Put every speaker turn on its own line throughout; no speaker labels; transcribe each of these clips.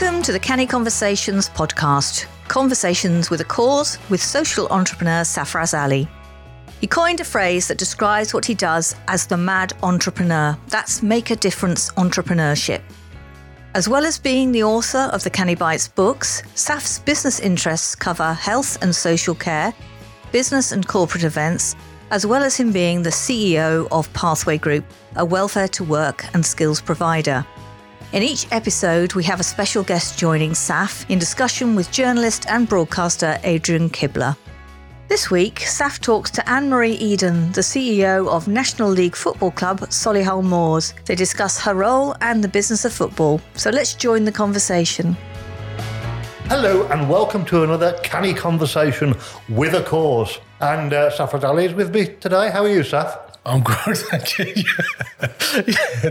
Welcome to the Canny Conversations podcast, conversations with a cause with social entrepreneur Safraz Ali. He coined a phrase that describes what he does as the mad entrepreneur. That's make a difference entrepreneurship. As well as being the author of the Canny Bites books, Saf's business interests cover health and social care, business and corporate events, as well as him being the CEO of Pathway Group, a welfare to work and skills provider. In each episode, we have a special guest joining SAF in discussion with journalist and broadcaster Adrian Kibler. This week, SAF talks to Anne Marie Eden, the CEO of National League Football Club Solihull Moors. They discuss her role and the business of football. So let's join the conversation.
Hello and welcome to another canny conversation with a cause. And uh, Ali is with me today. How are you, Saf?
I'm you. yeah,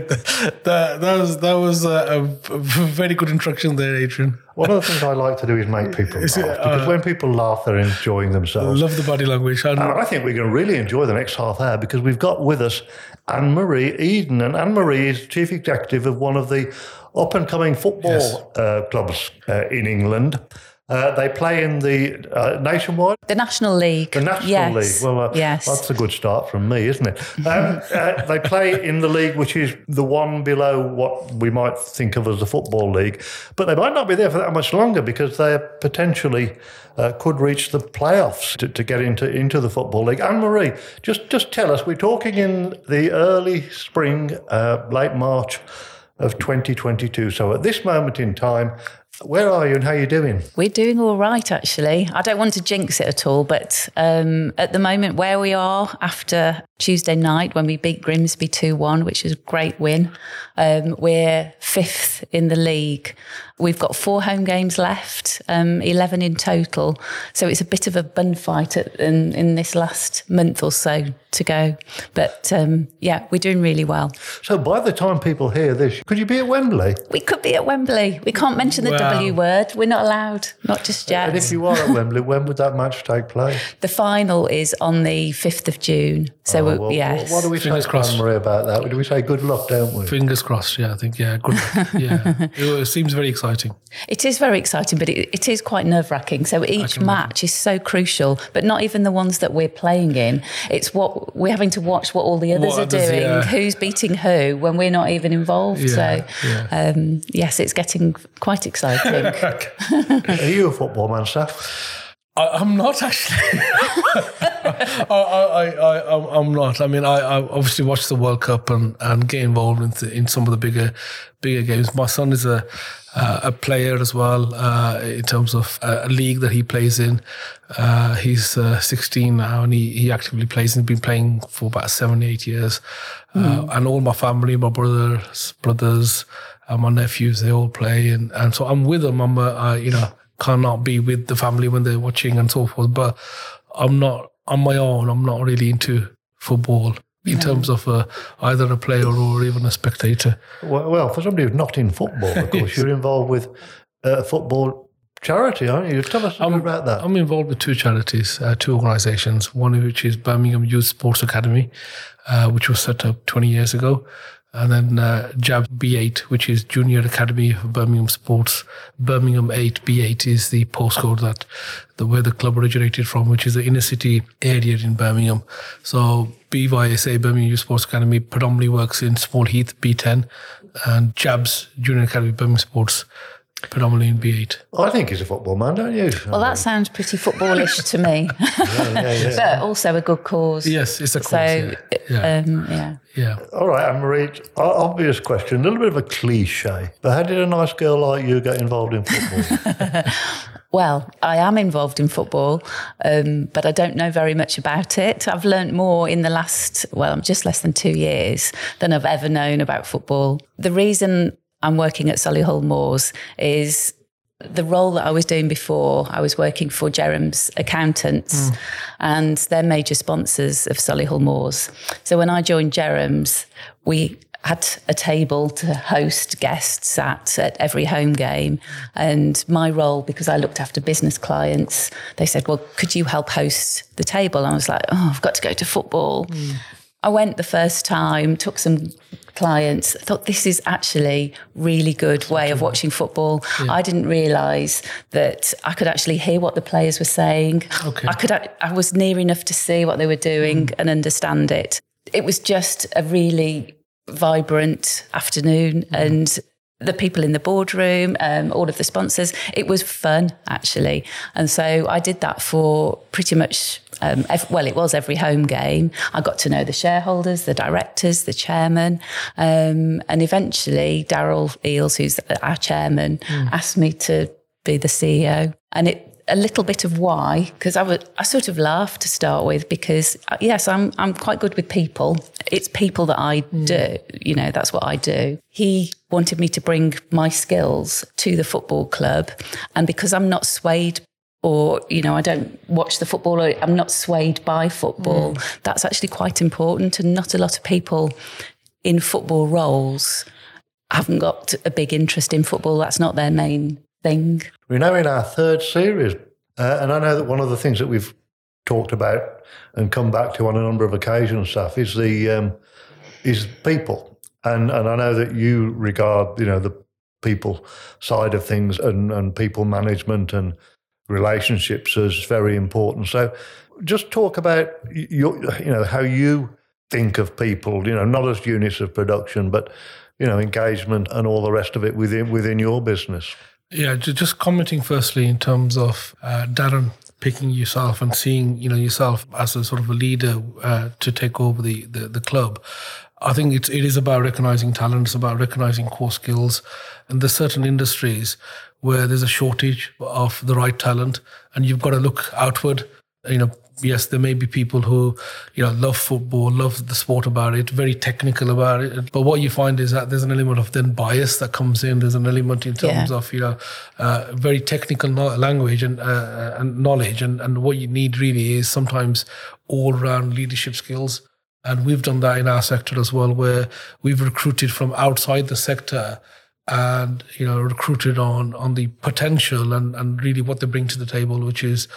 that, that was that was a, a, very good introduction there, Adrian.
One of the things I like to do is make people laugh because uh, when people laugh, they're enjoying themselves.
I love the body language.
And I think we're going to really enjoy the next half hour because we've got with us Anne Marie Eden, and Anne Marie is chief executive of one of the up and coming football yes. uh, clubs uh, in England. Uh, they play in the uh, nationwide,
the National League.
The National yes. League. Well, uh, yes, that's a good start from me, isn't it? Um, uh, they play in the league, which is the one below what we might think of as the football league, but they might not be there for that much longer because they potentially uh, could reach the playoffs to, to, get into into the football league. Anne Marie, just just tell us. We're talking in the early spring, uh, late March of 2022. So at this moment in time, where are you and how are you doing?
We're doing all right, actually. I don't want to jinx it at all, but um, at the moment, where we are after Tuesday night when we beat Grimsby 2 1, which is a great win, um, we're fifth in the league. We've got four home games left, um, 11 in total. So it's a bit of a bun fight at, in, in this last month or so to go. But um, yeah, we're doing really well.
So by the time people hear this, could you be at Wembley?
We could be at Wembley. We can't mention the W word. We're not allowed, not just yet.
And if you are at Wembley, when would that match take place?
The final is on the 5th of June. So, oh, well, yes.
What do we Fingers say, crossed. Marie, about that? Do we say good luck, don't we?
Fingers crossed, yeah, I think, yeah, good yeah. it, seems very exciting.
It is very exciting, but it, it is quite nerve wracking. So each match imagine. is so crucial, but not even the ones that we're playing in. It's what we're having to watch what all the others what are others, doing, yeah. who's beating who when we're not even involved. Yeah, so, yeah. Um, yes, it's getting quite exciting.
are you a football man, Saf?
I, am not actually. I, I, I, I'm not. I mean, I, I obviously watch the World Cup and, and get involved in, the, in some of the bigger bigger games. My son is a uh, a player as well uh, in terms of a league that he plays in. Uh, he's uh, 16 now and he, he actively plays and he's been playing for about seven, eight years. Mm. and all my family, my brothers, brothers, my nephews, they all play. And, and so I'm with them. I'm, a, you know, cannot be with the family when they're watching and so forth. But I'm not on my own. I'm not really into football in yeah. terms of uh, either a player or even a spectator.
Well, well, for somebody who's not in football, of course, you're involved with uh, football charity, aren't you? Tell us about that.
I'm involved with two charities, uh, two organisations. One of which is Birmingham Youth Sports Academy, uh, which was set up 20 years ago, and then uh, JAB B8, which is Junior Academy of Birmingham Sports. Birmingham 8 B8 is the postcode that the where the club originated from, which is the inner city area in Birmingham. So BYSA Birmingham Youth Sports Academy predominantly works in Small Heath B10, and JAB's Junior Academy Birmingham Sports predominantly in B8.
I think he's a football man, don't you?
Well, that sounds pretty footballish to me. yeah, yeah, yeah. but also a good cause.
Yes, it's a cause.
So, yeah. Um, yeah.
yeah.
All right, Anne Marie, obvious question, a little bit of a cliche, but how did a nice girl like you get involved in football?
Well, I am involved in football, um, but I don't know very much about it. I've learnt more in the last, well, just less than two years than I've ever known about football. The reason I'm working at Solihull Moors is the role that I was doing before, I was working for Jerroms accountants, mm. and they're major sponsors of Solihull Moors. So when I joined Jerroms, we had a table to host guests at at every home game. And my role, because I looked after business clients, they said, Well, could you help host the table? And I was like, Oh, I've got to go to football. Mm. I went the first time, took some clients I thought this is actually really good way of watching football. Yeah. I didn't realise that I could actually hear what the players were saying. Okay. I could I was near enough to see what they were doing mm. and understand it. It was just a really vibrant afternoon mm. and the people in the boardroom, um, all of the sponsors. It was fun, actually. And so I did that for pretty much, um, well, it was every home game. I got to know the shareholders, the directors, the chairman. Um, and eventually, Darryl Eales, who's our chairman, mm. asked me to be the CEO. And it a little bit of why because I would I sort of laughed to start with because uh, yes I'm I'm quite good with people it's people that I mm. do you know that's what I do he wanted me to bring my skills to the football club and because I'm not swayed or you know I don't watch the football or I'm not swayed by football mm. that's actually quite important and not a lot of people in football roles haven't got a big interest in football that's not their main thing.
We're now in our third series, uh, and I know that one of the things that we've talked about and come back to on a number of occasions, stuff is the um, is people, and and I know that you regard you know the people side of things and and people management and relationships as very important. So, just talk about your you know how you think of people, you know, not as units of production, but you know, engagement and all the rest of it within within your business.
Yeah, just commenting firstly in terms of uh, Darren picking yourself and seeing you know yourself as a sort of a leader uh, to take over the, the, the club. I think it's it is about recognizing talent. It's about recognizing core skills, and there's certain industries where there's a shortage of the right talent, and you've got to look outward. You know, yes, there may be people who, you know, love football, love the sport about it, very technical about it. But what you find is that there's an element of then bias that comes in. There's an element in terms yeah. of, you know, uh, very technical language and, uh, and knowledge. And, and what you need really is sometimes all round leadership skills. And we've done that in our sector as well, where we've recruited from outside the sector and you know recruited on on the potential and and really what they bring to the table which is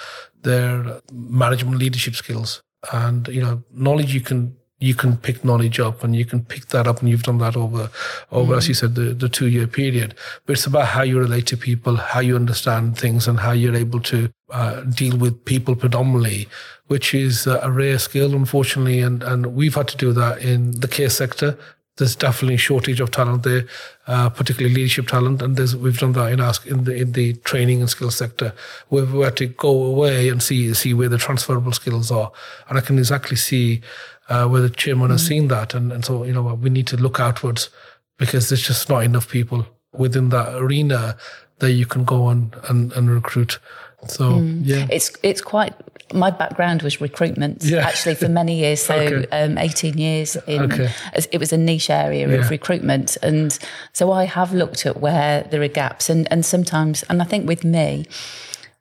their management leadership skills. And you know knowledge you can you can pick knowledge up and you can pick that up and you've done that over over mm-hmm. as you said the, the two year period. But it's about how you relate to people how you understand things and how you're able to uh, deal with people predominantly which is a rare skill unfortunately. And and we've had to do that in the care sector there's definitely a shortage of talent there, uh, particularly leadership talent, and we've done that in our, in the in the training and skills sector. We've had to go away and see see where the transferable skills are, and I can exactly see uh, where the chairman mm has seen that, and, and so you know we need to look outwards because there's just not enough people within that arena that you can go on and, and recruit. So mm. yeah,
it's it's quite. My background was recruitment yeah. actually for many years. So okay. um, eighteen years in. Okay. It was a niche area yeah. of recruitment, and so I have looked at where there are gaps, and and sometimes, and I think with me,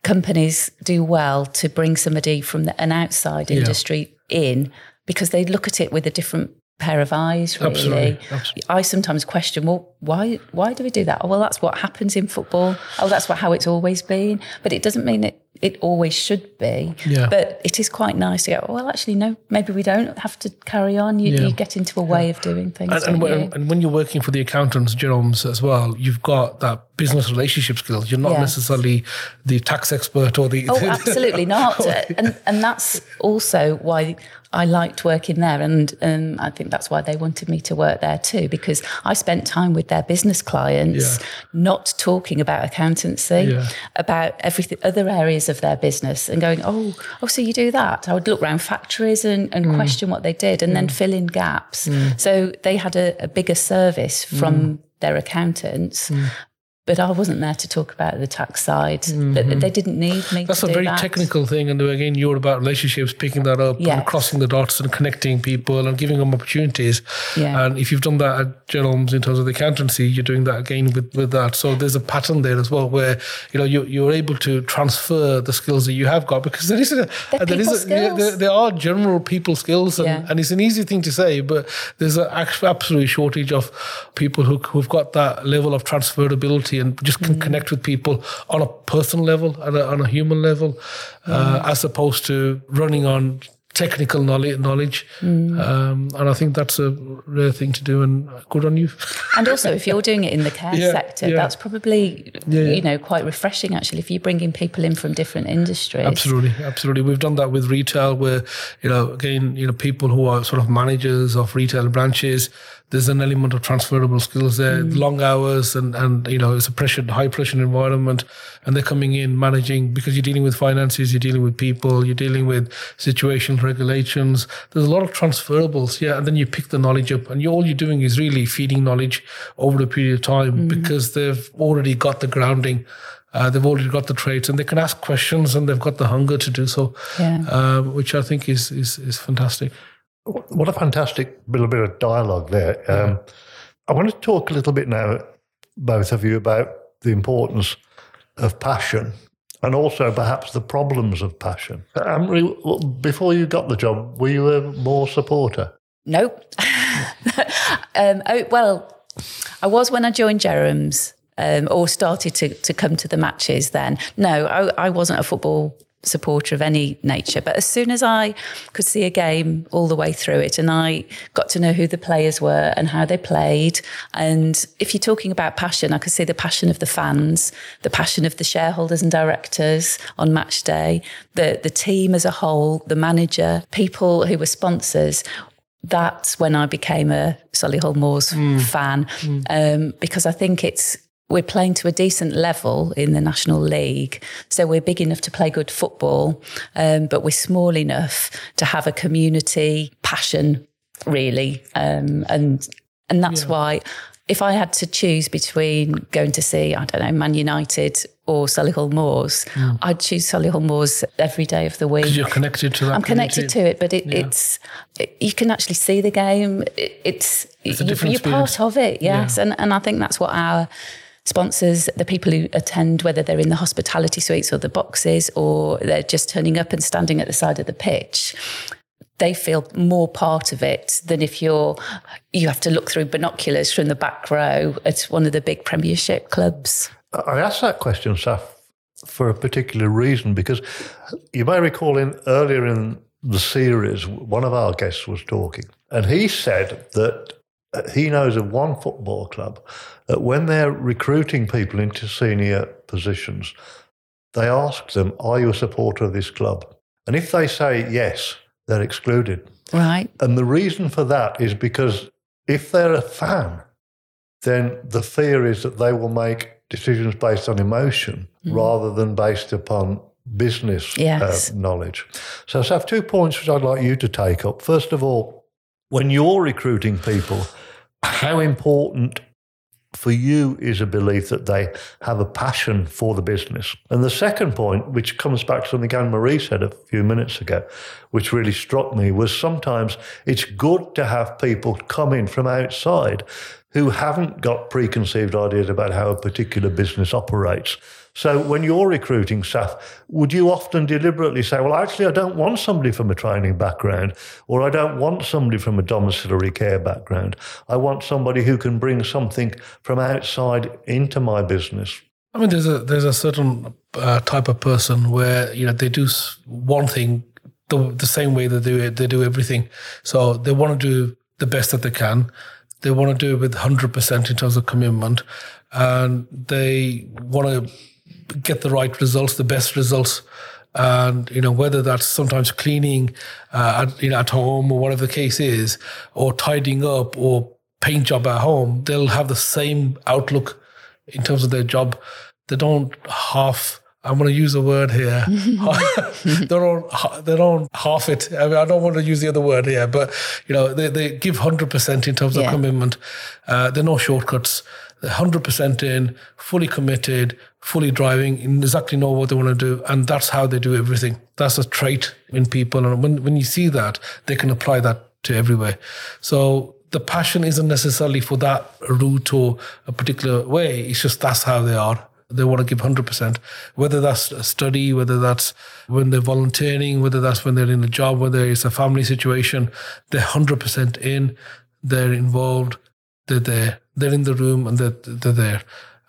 companies do well to bring somebody from the, an outside industry yeah. in because they look at it with a different pair of eyes really Absolutely. Absolutely. i sometimes question well why why do we do that oh well that's what happens in football oh that's what how it's always been but it doesn't mean it it always should be yeah. but it is quite nice to go well actually no maybe we don't have to carry on you, yeah. you get into a way of doing things
and, and, when, and, when, you're working for the accountants Jerroms as well you've got that business relationship skills you're not necessarily the tax expert or the
oh absolutely not and and that's also why I liked working there, and um, I think that's why they wanted me to work there too, because I spent time with their business clients, yeah. not talking about accountancy, yeah. about everything, other areas of their business, and going, oh, oh, so you do that? I would look around factories and, and mm. question what they did, and mm. then fill in gaps. Mm. So they had a, a bigger service from mm. their accountants mm but I wasn't there to talk about the tax side. Mm-hmm. They didn't need me.
That's a very
that.
technical thing, and again, you're about relationships, picking that up, yes. and crossing the dots, and connecting people, and giving them opportunities. Yeah. And if you've done that at Jerroms in terms of the accountancy, you're doing that again with, with that. So there's a pattern there as well, where you know you, you're able to transfer the skills that you have got because there is a
They're there is a,
there, there, are general people skills, and, yeah. and it's an easy thing to say, but there's an absolute shortage of people who who've got that level of transferability and just can mm. connect with people on a personal level and a, on a human level, uh, mm. as opposed to running on technical knowledge, knowledge. Mm. Um, and I think that's a rare thing to do, and good on you.
and also, if you're doing it in the care yeah, sector, yeah. that's probably yeah, you know quite refreshing. Actually, if you're bringing people in from different industries,
absolutely, absolutely. We've done that with retail, where you know, again, you know, people who are sort of managers of retail branches there's an element of transferable skills there, mm. long hours, and and you know it's a pressure, high pressure environment, and they're coming in managing because you're dealing with finances, you're dealing with people, you're dealing with situations, regulations. There's a lot of transferables, yeah, and then you pick the knowledge up, and you, all you're doing is really feeding knowledge over a period of time mm. because they've already got the grounding. Uh, they've already got the traits and they can ask questions and they've got the hunger to do so, yeah. uh, which I think is, is, is fantastic.
What a fantastic little bit of dialogue there. Um, I want to talk a little bit now, both of you, about the importance of passion and also perhaps the problems of passion. Anne Marie, before you got the job, were you a Moors supporter?
Nope. um, oh, well, I was when I joined Jerroms. Um, or started to, to come to the matches then. No, I, I wasn't a football supporter of any nature. But as soon as I could see a game all the way through it and I got to know who the players were and how they played, and if you're talking about passion, I could see the passion of the fans, the passion of the shareholders and directors on match day, the, the team as a whole, the manager, people who were sponsors that's when I became a Solihull Moors mm. fan mm. Um, because I think it's we're playing to a decent level in the National League. So we're big enough to play good football, um, but we're small enough to have a community passion, really. Um, and and that's yeah. why if I had to choose between going to see, I don't know, Man United or Solihull Moors, mm. I'd choose Solihull Moors every day of the week.
Because you're connected to that.
I'm connected to it, but it, yeah. it's it, you can actually see the game. It, it's,
it's a different
you're
experience.
part of it, yes, yeah. and and I think that's what our sponsors, the people who attend, whether they're in the hospitality suites or the boxes, or they're just turning up and standing at the side of the pitch, they feel more part of it than if you're you have to look through binoculars from the back row at one of the big Premiership clubs.
I asked that question, Saf, for a particular reason because you may recall in earlier in the series, one of our guests was talking, and he said that he knows of one football club that when they're recruiting people into senior positions, they ask them, Are you a supporter of this club? And if they say yes, they're excluded.
Right.
And the reason for that is because if they're a fan, then the fear is that they will make decisions based on emotion mm. rather than based upon business uh, yes. uh, knowledge. So I have two points which I'd like you to take up. First of all, when you're recruiting people, how important for you is a belief that they have a passion for the business. And the second point, which comes back to something Anne Marie said a few minutes ago, which really struck me, was sometimes it's good to have people come in from outside who haven't got preconceived ideas about how a particular business operates. So when you're recruiting staff, would you often deliberately say, well, actually, I don't want somebody from a training background, or I don't want somebody from a domiciliary care background. I want somebody who can bring something from outside into my business.
I mean, there's a there's a certain uh, type of person where you know they do one thing the, the same way they do it. They do everything, so they want to do the best that they can. They want to do it with hundred percent in terms of commitment, and they want to get the right results, the best results. And you know whether that's sometimes cleaning, uh, at, you know, at home or whatever the case is, or tidying up or paint job at home, they'll have the same outlook in terms of their job. They don't half. I'm going to use a word here. they don't. They don't half it. I mean, I don't want to use the other word here, but you know, they, they give hundred percent in terms yeah. of commitment. Uh, there are no shortcuts. They're 100% in, fully committed, fully driving, exactly know what they want to do. And that's how they do everything. That's a trait in people. And when, when you see that, they can apply that to everywhere. So the passion isn't necessarily for that route or a particular way. It's just that's how they are. They want to give 100%, whether that's a study, whether that's when they're volunteering, whether that's when they're in a job, whether it's a family situation, they're 100% in, they're involved, they're there, they're in the room and they're, they're there.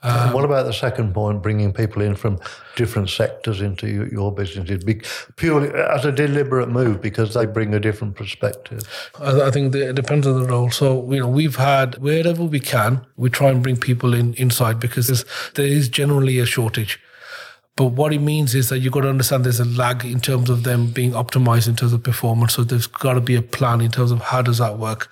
Um, what about the second point, bringing people in from different sectors into your, your business? It'd purely as a deliberate move because they bring a different perspective.
I, I think it depends on the role. So you know, we've had wherever we can, we try and bring people in inside because there is generally a shortage. But what it means is that you've got to understand there's a lag in terms of them being optimized in terms of performance. So there's got to be a plan in terms of how does that work.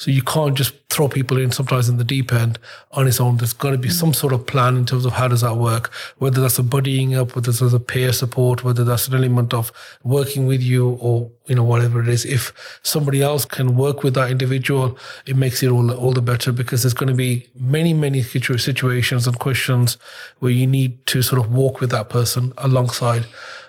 So you can't just throw people in sometimes in the deep end on its own. There's got to be mm. some sort of plan in terms of how does that work, whether that's a buddying up, whether there's a peer support, whether that's an element of working with you or, you know, whatever it is. If somebody else can work with that individual, it makes it all, all the better because there's going to be many, many situations and questions where you need to sort of walk with that person alongside.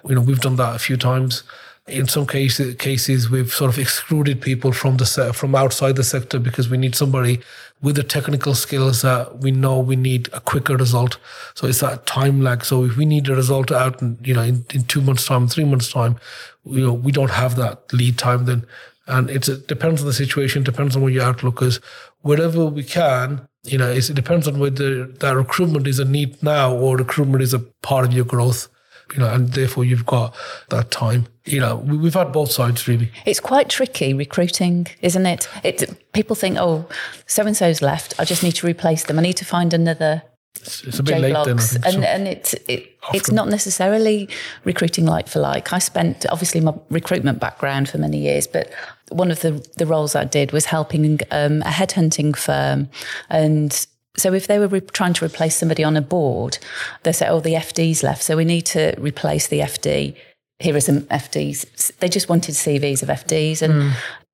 You know, we've done that a few times in some cases, cases we've sort of excluded people from the se- from outside the sector because we need somebody with the technical skills that we know we need a quicker result. So it's that time lag. So if we need a result out, in, you know, in, in two months' time, three months' time, you know, we don't have that lead time then. And it depends on the situation, depends on what your outlook is. Wherever we can, you know, it depends on whether that recruitment is a need now or recruitment is a part of your growth you know, and therefore you've got that time. You know, we've had both sides really.
It's quite tricky recruiting, isn't it? It people think, oh, so and so's left. I just need to replace them. I need to find another.
It's, it's a bit late then,
and
so.
and it, it it's not necessarily recruiting like for like. I spent obviously my recruitment background for many years, but one of the the roles I did was helping um, a headhunting firm and so if they were re- trying to replace somebody on a board, they say, "Oh, the FD's left, so we need to replace the FD." Here are some FDs. They just wanted CVs of FDs, and mm.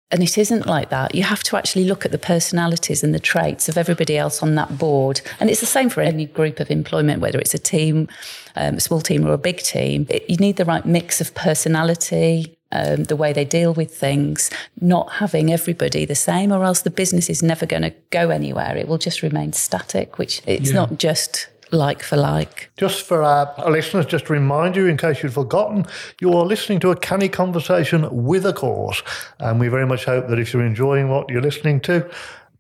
and it isn't like that. You have to actually look at the personalities and the traits of everybody else on that board, and it's the same for any group of employment, whether it's a team, um, a small team, or a big team. It, you need the right mix of personality, um, the way they deal with things, not having everybody the same, or else the business is never going to go anywhere. It will just remain static, which it's yeah. not just like for like.
Just for our listeners, just to remind you, in case you'd forgotten, you are listening to a canny conversation with a cause. And we very much hope that if you're enjoying what you're listening to,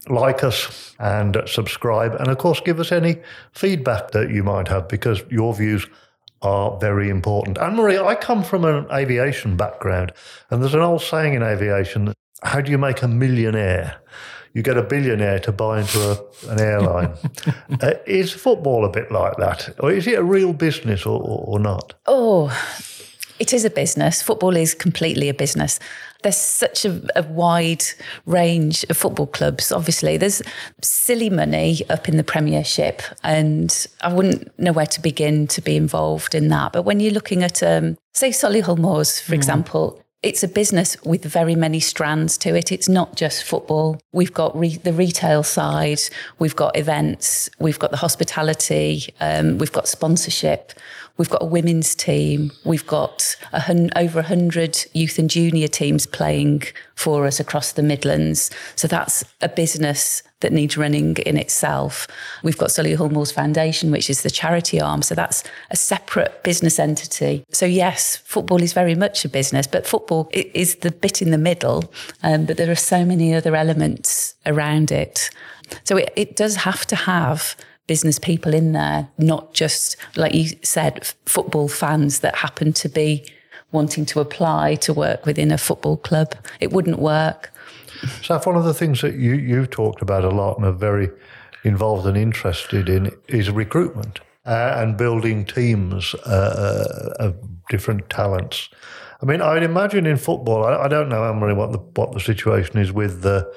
like us and subscribe. And of course, give us any feedback that you might have because your views are very important. Anne Marie, I come from an aviation background, and there's an old saying in aviation how do you make a millionaire? You get a billionaire to buy into a, an airline. uh, is football a bit like that? Or is it a real business or, or, or not?
Oh, it is a business. Football is completely a business there's such a, a, wide range of football clubs. Obviously, there's silly money up in the Premiership, and I wouldn't know where to begin to be involved in that. But when you're looking at, um, say, Solihull Moors, for mm. example, it's a business with very many strands to it. It's not just football. We've got re- the retail side, we've got events, we've got the hospitality, um, we've got sponsorship. We've got a women's team. We've got a hun- over 100 youth and junior teams playing for us across the Midlands. So that's a business that needs running in itself. We've got Solihull Moors Foundation, which is the charity arm. So that's a separate business entity. So, yes, football is very much a business, but football is the bit in the middle. Um, but there are so many other elements around it. So it, it does have to have business people in there, not just, like you said, football fans that happen to be wanting to apply to work within a football club. It wouldn't work.
So, one of the things that you, you've talked about a lot and are very involved and interested in is recruitment uh, and building teams uh, uh of different talents. I mean, I'd imagine in football, I, I don't know, Emily, what the what the situation is with the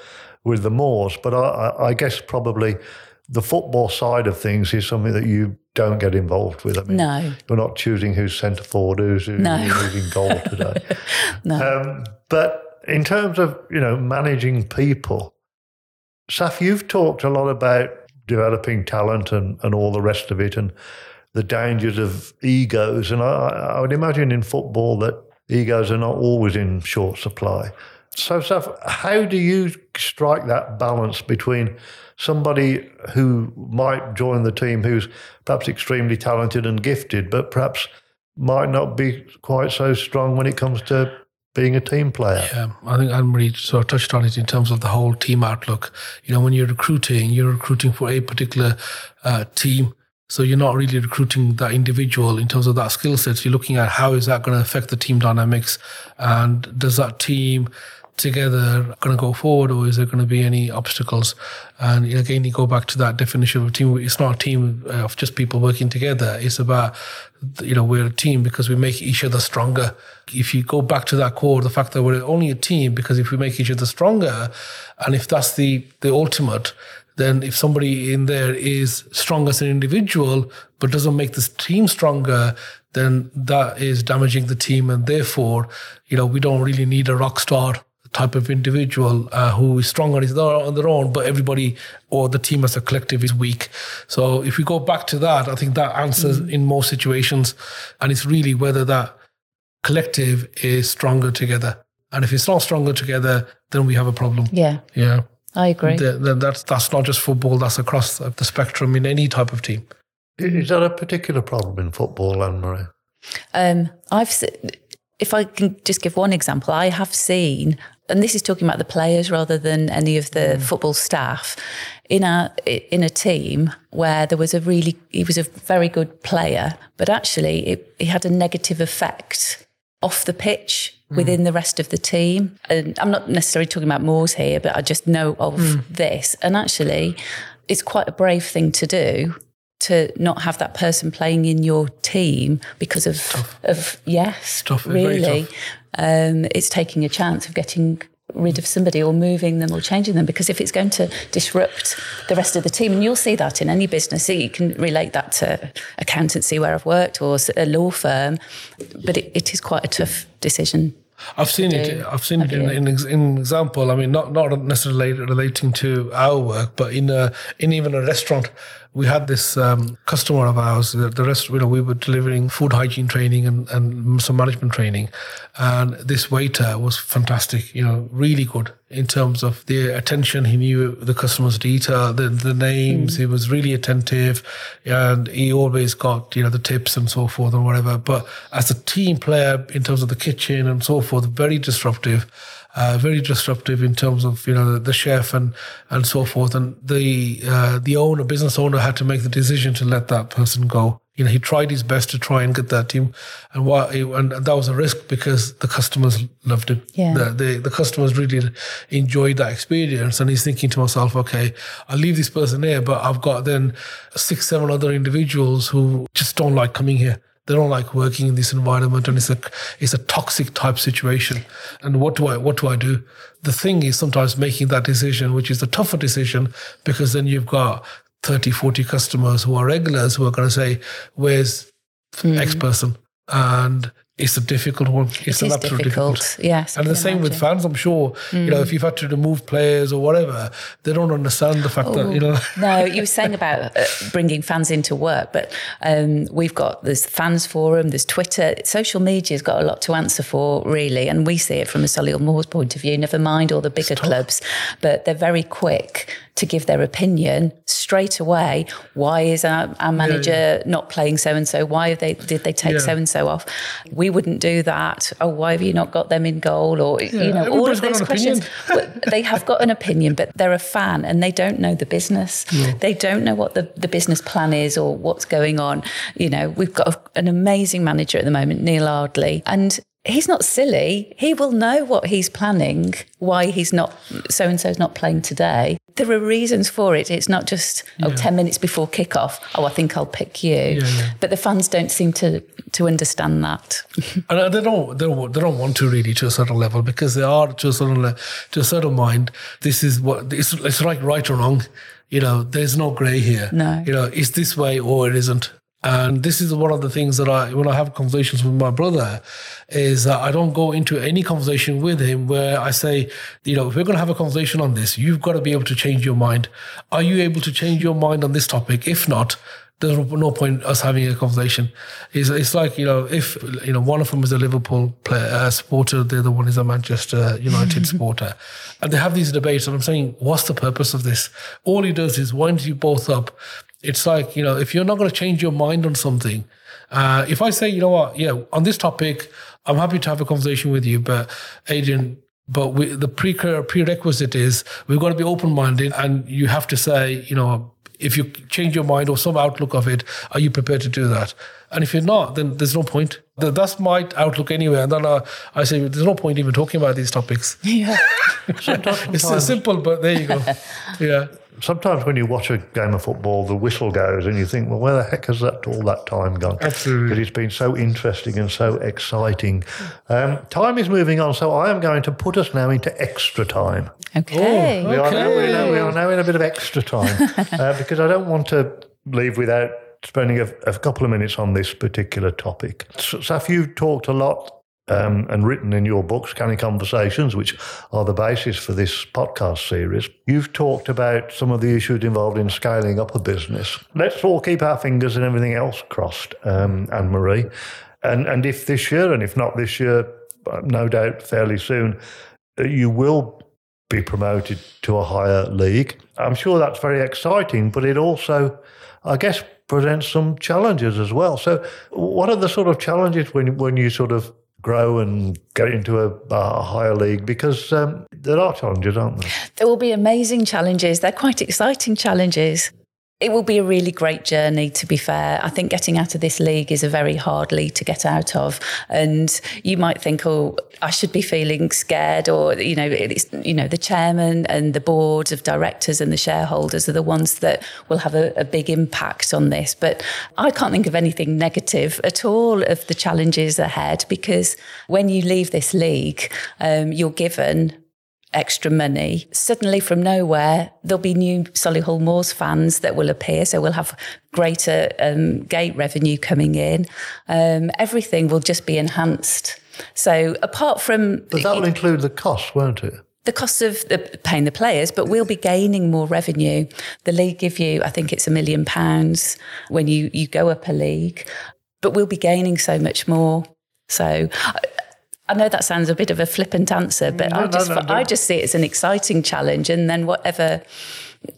with the Moors, but I, I guess probably the football side of things is something that you don't get involved with. I
mean, no.
You're not choosing who's centre forward, who's, who's no. moving goal today.
no.
Um, but in terms of, you know, managing people, Saf, you've talked a lot about developing talent and, and all the rest of it and the dangers of egos. And I, I would imagine in football that egos are not always in short supply. So, Saf, how do you strike that balance between somebody who might join the team who's perhaps extremely talented and gifted, but perhaps might not be quite so strong when it comes to being a team player.
Yeah, I think Anne Marie sort of touched on it in terms of the whole team outlook. You know, when you're recruiting, you're recruiting for a particular uh, team So you're not really recruiting that individual in terms of that skill set. You're looking at how is that going to affect the team dynamics, and does that team together going to go forward, or is there going to be any obstacles? And again, you go back to that definition of a team. It's not a team uh, of just people working together. It's about you know we're a team because we make each other stronger. If you go back to that core, the fact that we're only a team because if we make each other stronger, and if that's the the ultimate, then if somebody in there is strong as an individual but doesn't make this team stronger, then that is damaging the team, and therefore, you know, we don't really need a rock star type of individual uh, who is strong on his on their own, but everybody or the team as a collective is weak. So if we go back to that, I think that answers mm-hmm. in most situations, and it's really whether that collective is stronger together. And if it's not stronger together, then we have a problem.
Yeah.
Yeah.
I agree.
The, that's that's not just football. That's across the spectrum in any type of team.
Is that a particular problem in football, Anne Marie? Um,
I've if I can just give one example, I have seen, and this is talking about the players rather than any of the mm. football staff, in a in a team where there was a really he was a very good player, but actually it, it had a negative effect off the pitch mm. within the rest of the team. And I'm not necessarily talking about Moors here, but I just know of mm. this. And actually, it's quite a brave thing to do to not have that person playing in your team because of of yes, tough. really. Um, it's taking a chance of getting rid of somebody or moving them or changing them because if it's going to disrupt the rest of the team and you'll see that in any business you can relate that to accountancy where i've worked or a law firm but it, it is quite a tough decision
I've seen it. I've seen it in, in, in example. I mean, not not necessarily relating to our work, but in a, in even a restaurant we had this um, customer of ours. The, the rest, you know, we were delivering food hygiene training and, and some management training, and this waiter was fantastic. You know, really good in terms of the attention. He knew the customer's detail, the the names. Mm. He was really attentive, and he always got you know the tips and so forth and whatever. But as a team player, in terms of the kitchen and so forth, very disruptive uh, very disruptive in terms of you know the, the, chef and and so forth. And the uh, the owner, business owner, had to make the decision to let that person go. You know, he tried his best to try and get that team, and what and that was a risk because the customers loved him.
Yeah.
The, the, the customers really enjoyed that experience, and he's thinking to himself, okay, I'll leave this person here, but I've got then six, seven other individuals who just don't like coming here they don't like working in this environment and it's a it's a toxic type situation. And what do i what do i do? The thing is sometimes making that decision which is the tougher decision because then you've got 30 40 customers who are regulars who are going to say where's mm. x person? And it's a difficult one. It's
it an absolute difficult. difficult. Yes.
And the same imagine. with fans, I'm sure. Mm. You know, if you've had to remove players or whatever, they don't understand the fact oh, that, you know.
no, you were saying about uh, bringing fans into work, but um, we've got, there's fans forum, there's Twitter. Social media's got a lot to answer for, really. And we see it from a Solihull Moors point of view, never mind all the bigger clubs, but they're very quick to give their opinion straight away. Why is our, our manager yeah, yeah. not playing so and so? Why they, did they take so and so off? We wouldn't do that. Oh, why have you not got them in goal? Or yeah, you know, all of those questions. they have got an opinion, but they're a fan and they don't know the business. They don't know what the, the business plan is or what's going on. You know, we've got a, an amazing manager at the moment, Neil Ardley, and he's not silly. He will know what he's planning, why he's not, so and so's not playing today. There are reasons for it. It's not just, oh, 10 minutes before kickoff, oh, I think I'll pick you. Yeah, yeah. But the fans don't seem to to understand that.
and uh, they don't, they don't, they don't want to really to a certain level because they are to a certain, to a certain mind. This is what, it's, it's like right or wrong. You know, there's no grey here.
No.
You know, it's this way or it isn't. And this is one of the things that I, when I have conversations with my brother, is that I don't go into any conversation with him where I say, you know, if we're going to have a conversation on this, you've got to be able to change your mind. Are you able to change your mind on this topic? If not, there's no point us having a conversation. It's, it's like you know if you know one of them is a Liverpool player, uh, supporter, the other one is a Manchester United supporter, and they have these debates. And I'm saying, what's the purpose of this? All he does is winds you both up it's like, you know, if you're not going to change your mind on something, uh, if I say, you know what, yeah, on this topic, I'm happy to have a conversation with you, but Adrian, but we, the pre- prerequisite is we've got to be open minded and you have to say, you know, if you change your mind or some outlook of it, are you prepared to do that? And if you're not, then there's no point. That's my outlook anyway. And then uh, I say, there's no point even talking about these topics.
Yeah.
it's so simple, but there you go. Yeah.
Sometimes when you watch a game of football, the whistle goes and you think, well, where the heck has that all that time gone?
Absolutely.
Because it's been so interesting and so exciting. Um, time is moving on, so I am going to put us now into extra time.
Okay.
Oh,
We, are now, we, are now, we are now in a bit of extra time uh, because I don't want to leave without spending a, a couple of minutes on this particular topic. S- Saf, you've talked a lot um, and written in your books, Canny Conversations, which are the basis for this podcast series. You've talked about some of the issues involved in scaling up a business. Let's all keep our fingers and everything else crossed, um, Anne Marie. And, and if this year, and if not this year, uh, no doubt fairly soon, uh, you will be promoted to a higher league. I'm sure that's very exciting, but it also, I guess, presents some challenges as well. So, what are the sort of challenges when when you sort of grow and get into a, a higher league? Because um, there are challenges, aren't there?
There will be amazing challenges. They're quite exciting challenges. It will be a really great journey, to be fair. I think getting out of this league is a very hard league to get out of. And you might think, oh, I should be feeling scared, or, you know, it's, you know, the chairman and the board of directors and the shareholders are the ones that will have a, a big impact on this. But I can't think of anything negative at all of the challenges ahead because when you leave this league, um, you're given extra money. Suddenly, from nowhere, there'll be new Solihull Moors fans that will appear. So we'll have greater um, gate revenue coming in. Um, everything will just be enhanced. So apart from
But that will include the cost, won't it?
the cost of the, paying the players, but we'll be gaining more revenue. The league give you, I think it's a million pounds when you you go up a league, but we'll be gaining so much more. So. I- I know that sounds a bit of a flippant answer, but
No,
I
no,
just
no,
I just see it as an exciting challenge, and then whatever,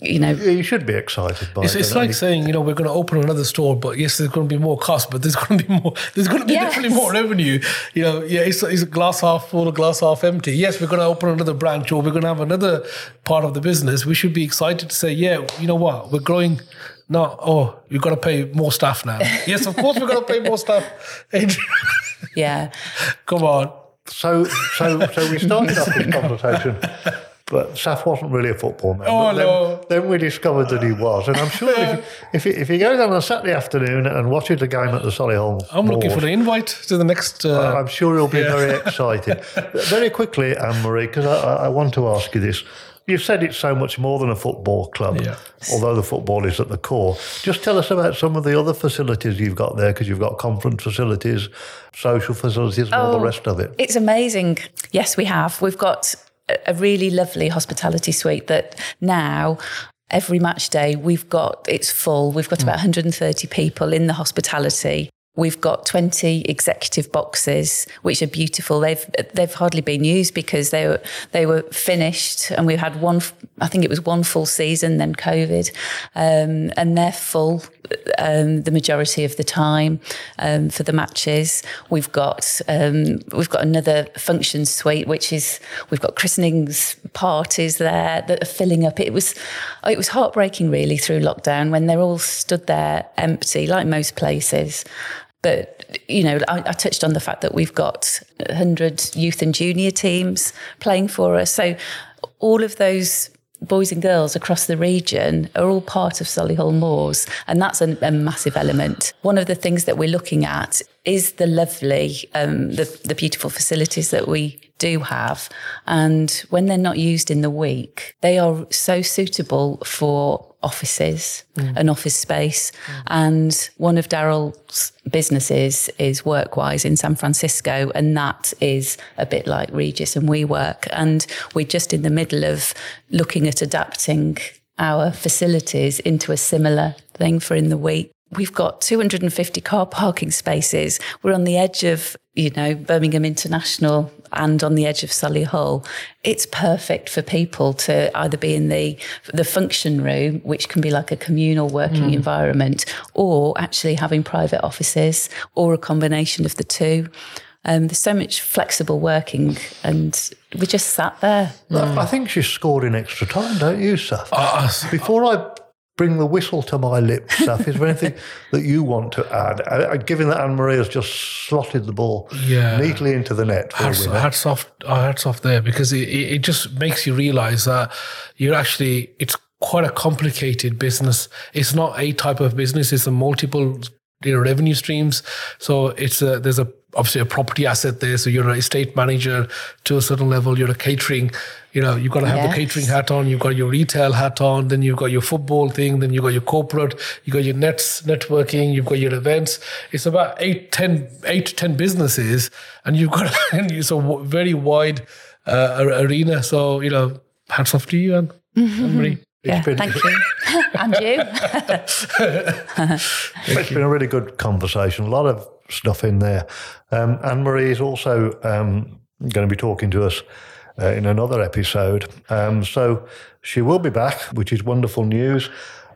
you know,
You should be excited by
It's,
it.
it's like
you?
saying, you know, we're going to open another store, but yes, there's going to be more cost, but there's going to be more. There's going to be
Yes.
definitely more revenue. You know, yeah, it's, it's a glass half full, or glass half empty. Yes, we're going to open another branch, or we're going to have another part of the business. We should be excited to say, yeah, you know what, we're growing. No, oh, you've got to pay more staff now. yes, of course, we're going to pay more staff.
Yeah,
Come on.
So, so, so we started off this conversation, but Saf wasn't really a football man.
Oh,
then,
no.
then we discovered that he was, and I'm sure if, if, you, if you go down on a Saturday afternoon and watches the game at the Solihull,
I'm looking for the invite to the next. Uh,
I'm sure you'll be very excited. Very quickly, Anne Marie, because I I want to ask you this. You've said it's so much more than a football club,
Yeah.
although the football is at the core. Just tell us about some of the other facilities you've got there, because you've got conference facilities, social facilities, and all the
Oh.
rest of it.
It's amazing. Yes, we have. We've got a- a really lovely hospitality suite that now every match day we've got it's full. We've got hmm. about 130 people in the hospitality. We've got 20 executive boxes, which are beautiful. They've they've hardly been used because they were they were finished, and we had one. I think it was one full season, then COVID, um, and they're full um, the majority of the time um, for the matches. We've got um, we've got another function suite, which is we've got christenings, parties there that are filling up. It was it was heartbreaking really through lockdown when they're all stood there empty, like most places. But you know, I, I touched on the fact that we've got 100 youth and junior teams playing for us. So all of those boys and girls across the region are all part of Solihull Moors, and that's a, a massive element. One of the things that we're looking at is the lovely, um, the, the beautiful facilities that we do have, and when they're not used in the week, they are so suitable for offices mm. an office space. Mm. And one of Darryl's businesses is Workwise in San Francisco, and that is a bit like Regus and WeWork. And we're just in the middle of looking at adapting our facilities into a similar thing for in the week. We've got 250 car parking spaces. We're on the edge of, you know, Birmingham International and on the edge of Solihull. It's perfect for people to either be in the the function room, which can be like a communal working environment, or actually having private offices, or a combination of the two. Um, there's so much flexible working, and we just sat there.
I think she scored in extra time, don't you, Saf?
Uh,
Before I bring the whistle to my lips, Saf. Is there anything that you want to add? Uh, given that Anne Marie has just slotted the ball yeah. neatly into the net
hats. Hats off, uh, hats off there because it, it just makes you realise that you're actually, it's quite a complicated business. It's not a type of business, it's a multiple you know, revenue streams. So it's a, there's a obviously a property asset there. So you're an estate manager to a certain level. You're a catering, you know, you've got to have yes. the catering hat on. You've got your retail hat on. Then you've got your football thing. Then you've got your corporate. You've got your nets networking. You've got your events. It's about eight, ten, eight to ten businesses, and you've got and it's a very wide uh, arena. So you know, hats off to you, Anne.
Mm-hmm. Yeah, been, thank you. and you.
it's been a really good conversation. A lot of stuff in there. Um, Anne Marie is also um, going to be talking to us uh, in another episode. Um, so she will be back, which is wonderful news.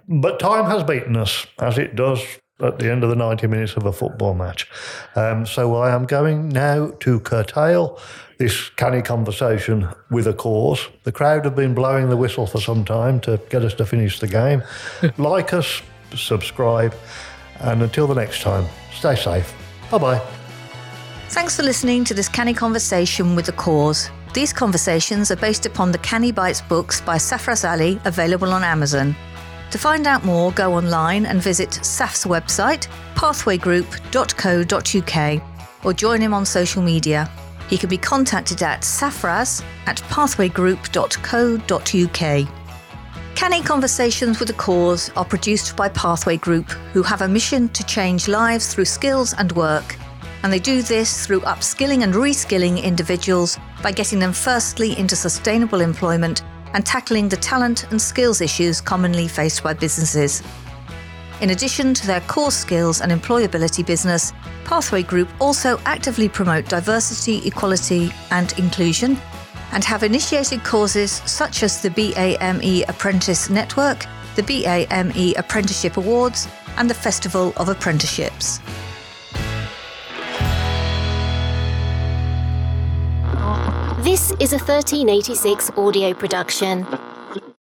But time has beaten us, as it does at the end of the 90 minutes of a football match. Um, so I am going now to curtail this canny conversation with a cause. The crowd have been blowing the whistle for some time to get us to finish the game. like us, subscribe, and until the next time, stay safe. Bye bye.
Thanks for listening to this canny conversation with the cause. These conversations are based upon the Canny Bites books by Safraz Ali, available on Amazon. To find out more, go online and visit Saf's website, pathwaygroup.co.uk, or join him on social media. He can be contacted at safraz at pathwaygroup.co.uk. Canny Conversations with a Cause are produced by Pathway Group, who have a mission to change lives through skills and work. And they do this through upskilling and reskilling individuals by getting them firstly into sustainable employment and tackling the talent and skills issues commonly faced by businesses. In addition to their core skills and employability business, Pathway Group also actively promote diversity, equality, and inclusion and have initiated courses such as the BAME Apprentice Network, the BAME Apprenticeship Awards, and the Festival of Apprenticeships.
This is a 1386 audio production.